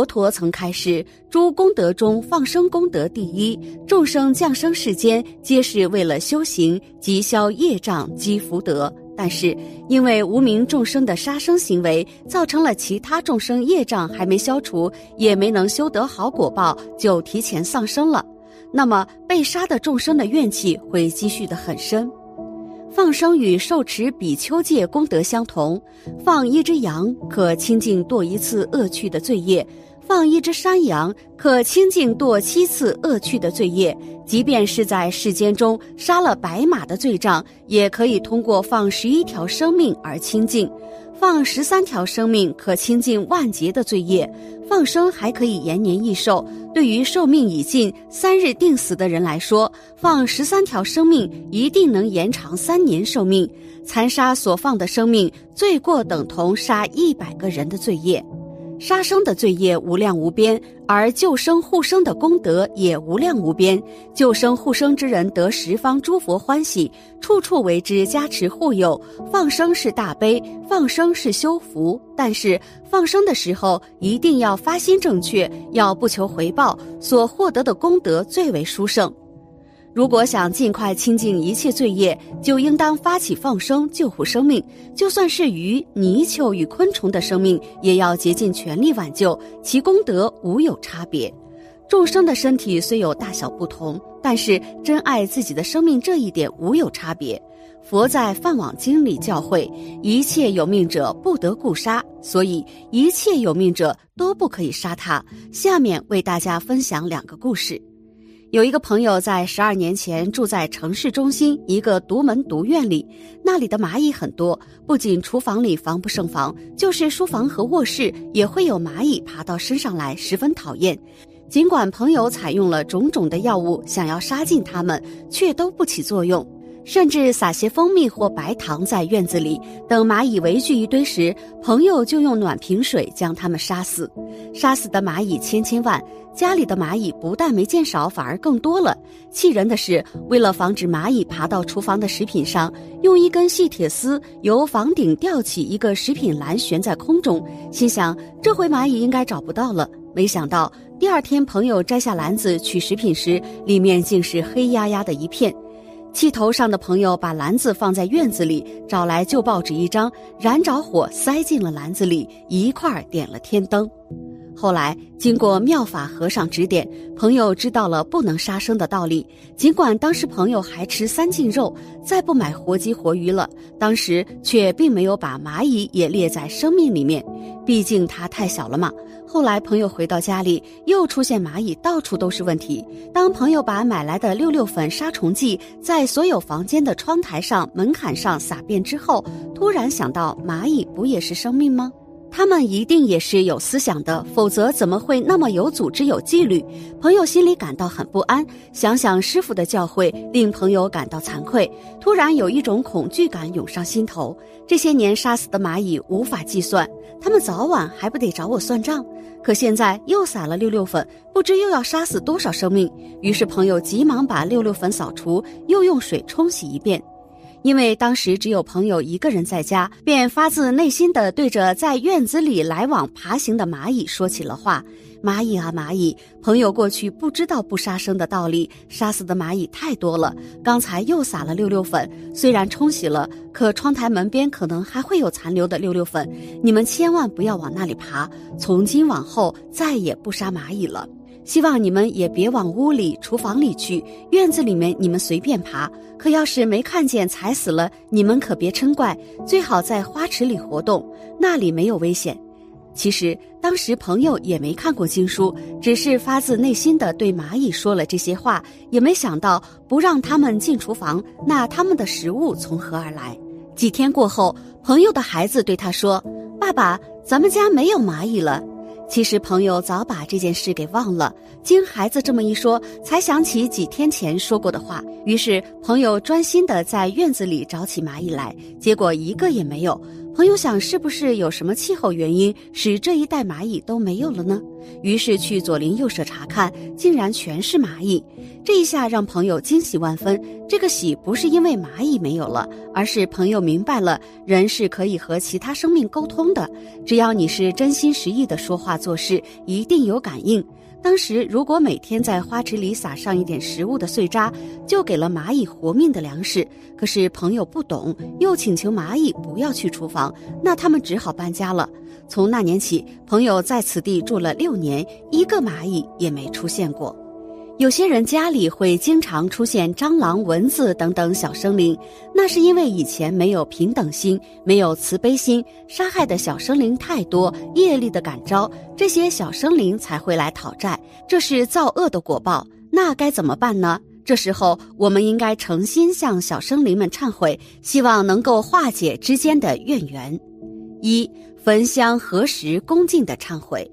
佛陀曾开示：诸功德中，放生功德第一。众生降生世间，皆是为了修行，即消业障，积福德。但是，因为无名众生的杀生行为，造成了其他众生业障还没消除，也没能修得好果报，就提前丧生了。那么，被杀的众生的怨气会积蓄的很深。放生与受持比丘戒功德相同，放一只羊可清净堕一次恶趣的罪业，放一只山羊可清净堕七次恶趣的罪业。即便是在世间中杀了白马的罪障，也可以通过放十一条生命而清净。放十三条生命可清净万劫的罪业，放生还可以延年益寿。对于寿命已尽、三日定死的人来说，放十三条生命一定能延长三年寿命。残杀所放的生命，罪过等同杀一百个人的罪业。杀生的罪业无量无边，而救生护生的功德也无量无边。救生护生之人得十方诸佛欢喜，处处为之加持护佑。放生是大悲，放生是修福，但是放生的时候一定要发心正确，要不求回报，所获得的功德最为殊胜。如果想尽快清净一切罪业，就应当发起放生救护生命。就算是鱼、泥鳅与昆虫的生命，也要竭尽全力挽救，其功德无有差别。众生的身体虽有大小不同，但是珍爱自己的生命这一点无有差别。佛在《梵网经》里教诲：一切有命者不得故杀，所以一切有命者都不可以杀他。下面为大家分享两个故事。有一个朋友在十二年前住在城市中心一个独门独院里，那里的蚂蚁很多，不仅厨房里防不胜防，就是书房和卧室也会有蚂蚁爬到身上来，十分讨厌。尽管朋友采用了种种的药物想要杀尽它们，却都不起作用，甚至撒些蜂蜜或白糖在院子里，等蚂蚁围聚一堆时，朋友就用暖瓶水将它们杀死。杀死的蚂蚁千千万。家里的蚂蚁不但没见少，反而更多了。气人的是，为了防止蚂蚁爬到厨房的食品上，用一根细铁丝由房顶吊起一个食品篮悬在空中。心想这回蚂蚁应该找不到了。没想到第二天，朋友摘下篮子取食品时，里面竟是黑压压的一片。气头上的朋友把篮子放在院子里，找来旧报纸一张，燃着火塞进了篮子里，一块点了天灯。后来，经过妙法和尚指点，朋友知道了不能杀生的道理。尽管当时朋友还吃三净肉，再不买活鸡活鱼了，当时却并没有把蚂蚁也列在生命里面，毕竟它太小了嘛。后来朋友回到家里，又出现蚂蚁，到处都是问题。当朋友把买来的六六粉杀虫剂在所有房间的窗台上、门槛上撒遍之后，突然想到，蚂蚁不也是生命吗？他们一定也是有思想的，否则怎么会那么有组织、有纪律？朋友心里感到很不安，想想师傅的教诲，令朋友感到惭愧。突然有一种恐惧感涌上心头。这些年杀死的蚂蚁无法计算，他们早晚还不得找我算账？可现在又撒了六六粉，不知又要杀死多少生命。于是朋友急忙把六六粉扫除，又用水冲洗一遍。因为当时只有朋友一个人在家，便发自内心的对着在院子里来往爬行的蚂蚁说起了话：“蚂蚁啊蚂蚁，朋友过去不知道不杀生的道理，杀死的蚂蚁太多了。刚才又撒了六六粉，虽然冲洗了，可窗台门边可能还会有残留的六六粉。你们千万不要往那里爬，从今往后再也不杀蚂蚁了。”希望你们也别往屋里、厨房里去，院子里面你们随便爬。可要是没看见踩死了，你们可别嗔怪。最好在花池里活动，那里没有危险。其实当时朋友也没看过经书，只是发自内心的对蚂蚁说了这些话，也没想到不让他们进厨房，那他们的食物从何而来？几天过后，朋友的孩子对他说：“爸爸，咱们家没有蚂蚁了。”其实朋友早把这件事给忘了，经孩子这么一说，才想起几天前说过的话。于是朋友专心的在院子里找起蚂蚁来，结果一个也没有。朋友想，是不是有什么气候原因使这一带蚂蚁都没有了呢？于是去左邻右舍查看，竟然全是蚂蚁。这一下让朋友惊喜万分。这个喜不是因为蚂蚁没有了，而是朋友明白了，人是可以和其他生命沟通的。只要你是真心实意的说话做事，一定有感应。当时如果每天在花池里撒上一点食物的碎渣，就给了蚂蚁活命的粮食。可是朋友不懂，又请求蚂蚁不要去厨房，那他们只好搬家了。从那年起，朋友在此地住了六年，一个蚂蚁也没出现过。有些人家里会经常出现蟑螂、蚊子等等小生灵，那是因为以前没有平等心，没有慈悲心，杀害的小生灵太多，业力的感召，这些小生灵才会来讨债，这是造恶的果报。那该怎么办呢？这时候我们应该诚心向小生灵们忏悔，希望能够化解之间的怨缘。一焚香合十恭敬的忏悔。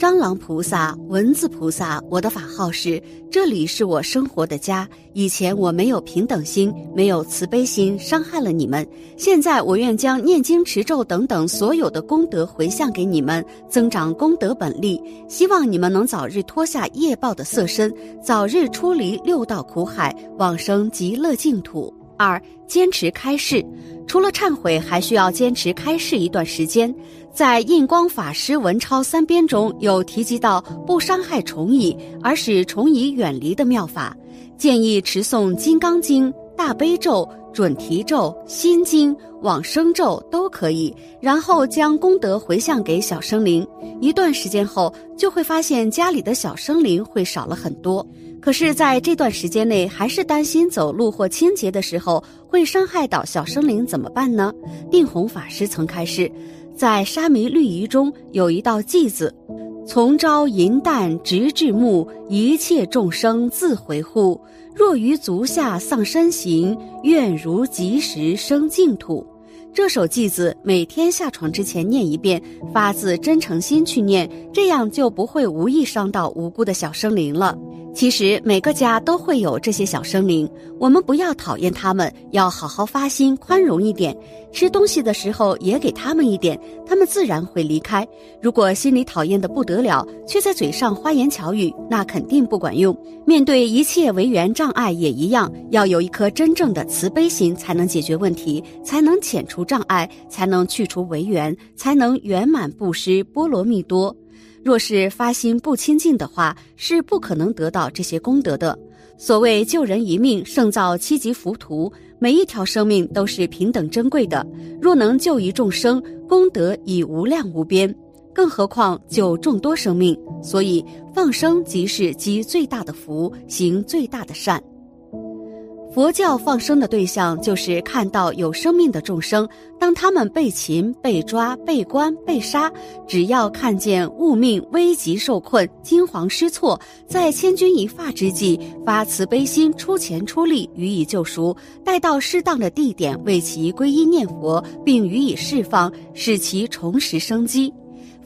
蟑螂菩萨、蚊子菩萨，我的法号是这里是我生活的家。以前我没有平等心，没有慈悲心，伤害了你们。现在我愿将念经持咒等等所有的功德回向给你们，增长功德本力。希望你们能早日脱下业报的色身，早日出离六道苦海，往生极乐净土。二、坚持开示，除了忏悔，还需要坚持开示一段时间。在印光法师文钞三编中有提及到不伤害虫蚁而使虫蚁远离的妙法，建议持诵《金刚经》《大悲咒》《准提咒》《心经》《往生咒》都可以，然后将功德回向给小生灵。一段时间后，就会发现家里的小生灵会少了很多。可是，在这段时间内，还是担心走路或清洁的时候会伤害到小生灵，怎么办呢？定弘法师曾开示。在沙弥律仪中有一道偈子：“从朝银旦直至暮，一切众生自回护。若于足下丧身形，愿如及时生净土。”这首偈子每天下床之前念一遍，发自真诚心去念，这样就不会无意伤到无辜的小生灵了。其实每个家都会有这些小生灵，我们不要讨厌他们，要好好发心，宽容一点。吃东西的时候也给他们一点，他们自然会离开。如果心里讨厌的不得了，却在嘴上花言巧语，那肯定不管用。面对一切违缘障碍也一样，要有一颗真正的慈悲心，才能解决问题，才能遣除障碍，才能去除违缘，才能圆满布施波罗蜜多。若是发心不清净的话，是不可能得到这些功德的。所谓救人一命胜造七级浮屠，每一条生命都是平等珍贵的。若能救一众生，功德已无量无边，更何况救众多生命？所以放生即是积最大的福，行最大的善。佛教放生的对象就是看到有生命的众生，当他们被擒、被抓、被关、被杀，只要看见物命危急受困、惊惶失措，在千钧一发之际发慈悲心，出钱出力予以救赎，带到适当的地点为其皈依念佛，并予以释放，使其重拾生机。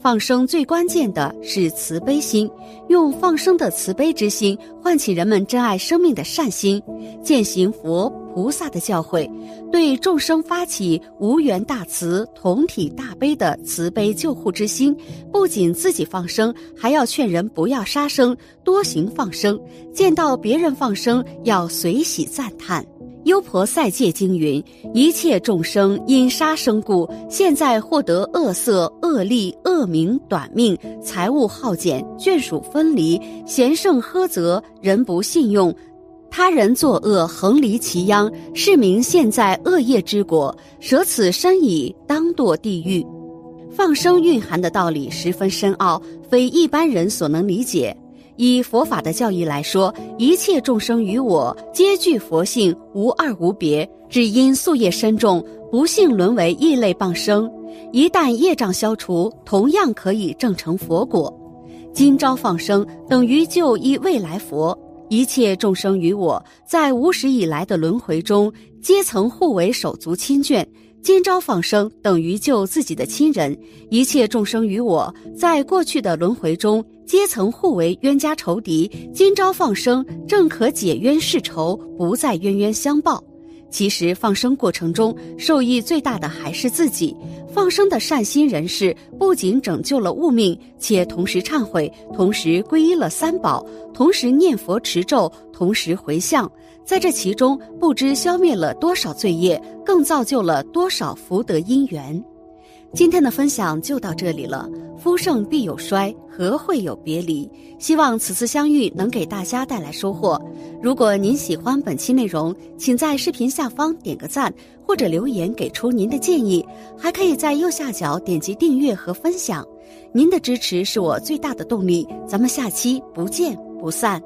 放生最关键的是慈悲心，用放生的慈悲之心唤起人们珍爱生命的善心，践行佛菩萨的教诲，对众生发起无缘大慈、同体大悲的慈悲救护之心。不仅自己放生，还要劝人不要杀生，多行放生。见到别人放生，要随喜赞叹。优婆塞戒经云：一切众生因杀生故，现在获得恶色、恶力、恶名、短命、财物耗减、眷属分离、贤圣呵责、人不信用，他人作恶横离其殃，是名现在恶业之果，舍此身矣，当堕地狱。放生蕴含的道理十分深奥，非一般人所能理解。以佛法的教义来说，一切众生与我皆具佛性，无二无别，只因宿业深重，不幸沦为异类傍生。一旦业障消除，同样可以证成佛果。今朝放生，等于救一未来佛。一切众生与我在无始以来的轮回中，皆曾互为手足亲眷。今朝放生，等于救自己的亲人。一切众生与我在过去的轮回中。皆曾互为冤家仇敌，今朝放生，正可解冤释仇，不再冤冤相报。其实放生过程中受益最大的还是自己。放生的善心人士不仅拯救了物命，且同时忏悔，同时皈依了三宝，同时念佛持咒，同时回向，在这其中不知消灭了多少罪业，更造就了多少福德因缘。今天的分享就到这里了。夫盛必有衰，何会有别离？希望此次相遇能给大家带来收获。如果您喜欢本期内容，请在视频下方点个赞，或者留言给出您的建议。还可以在右下角点击订阅和分享。您的支持是我最大的动力。咱们下期不见不散。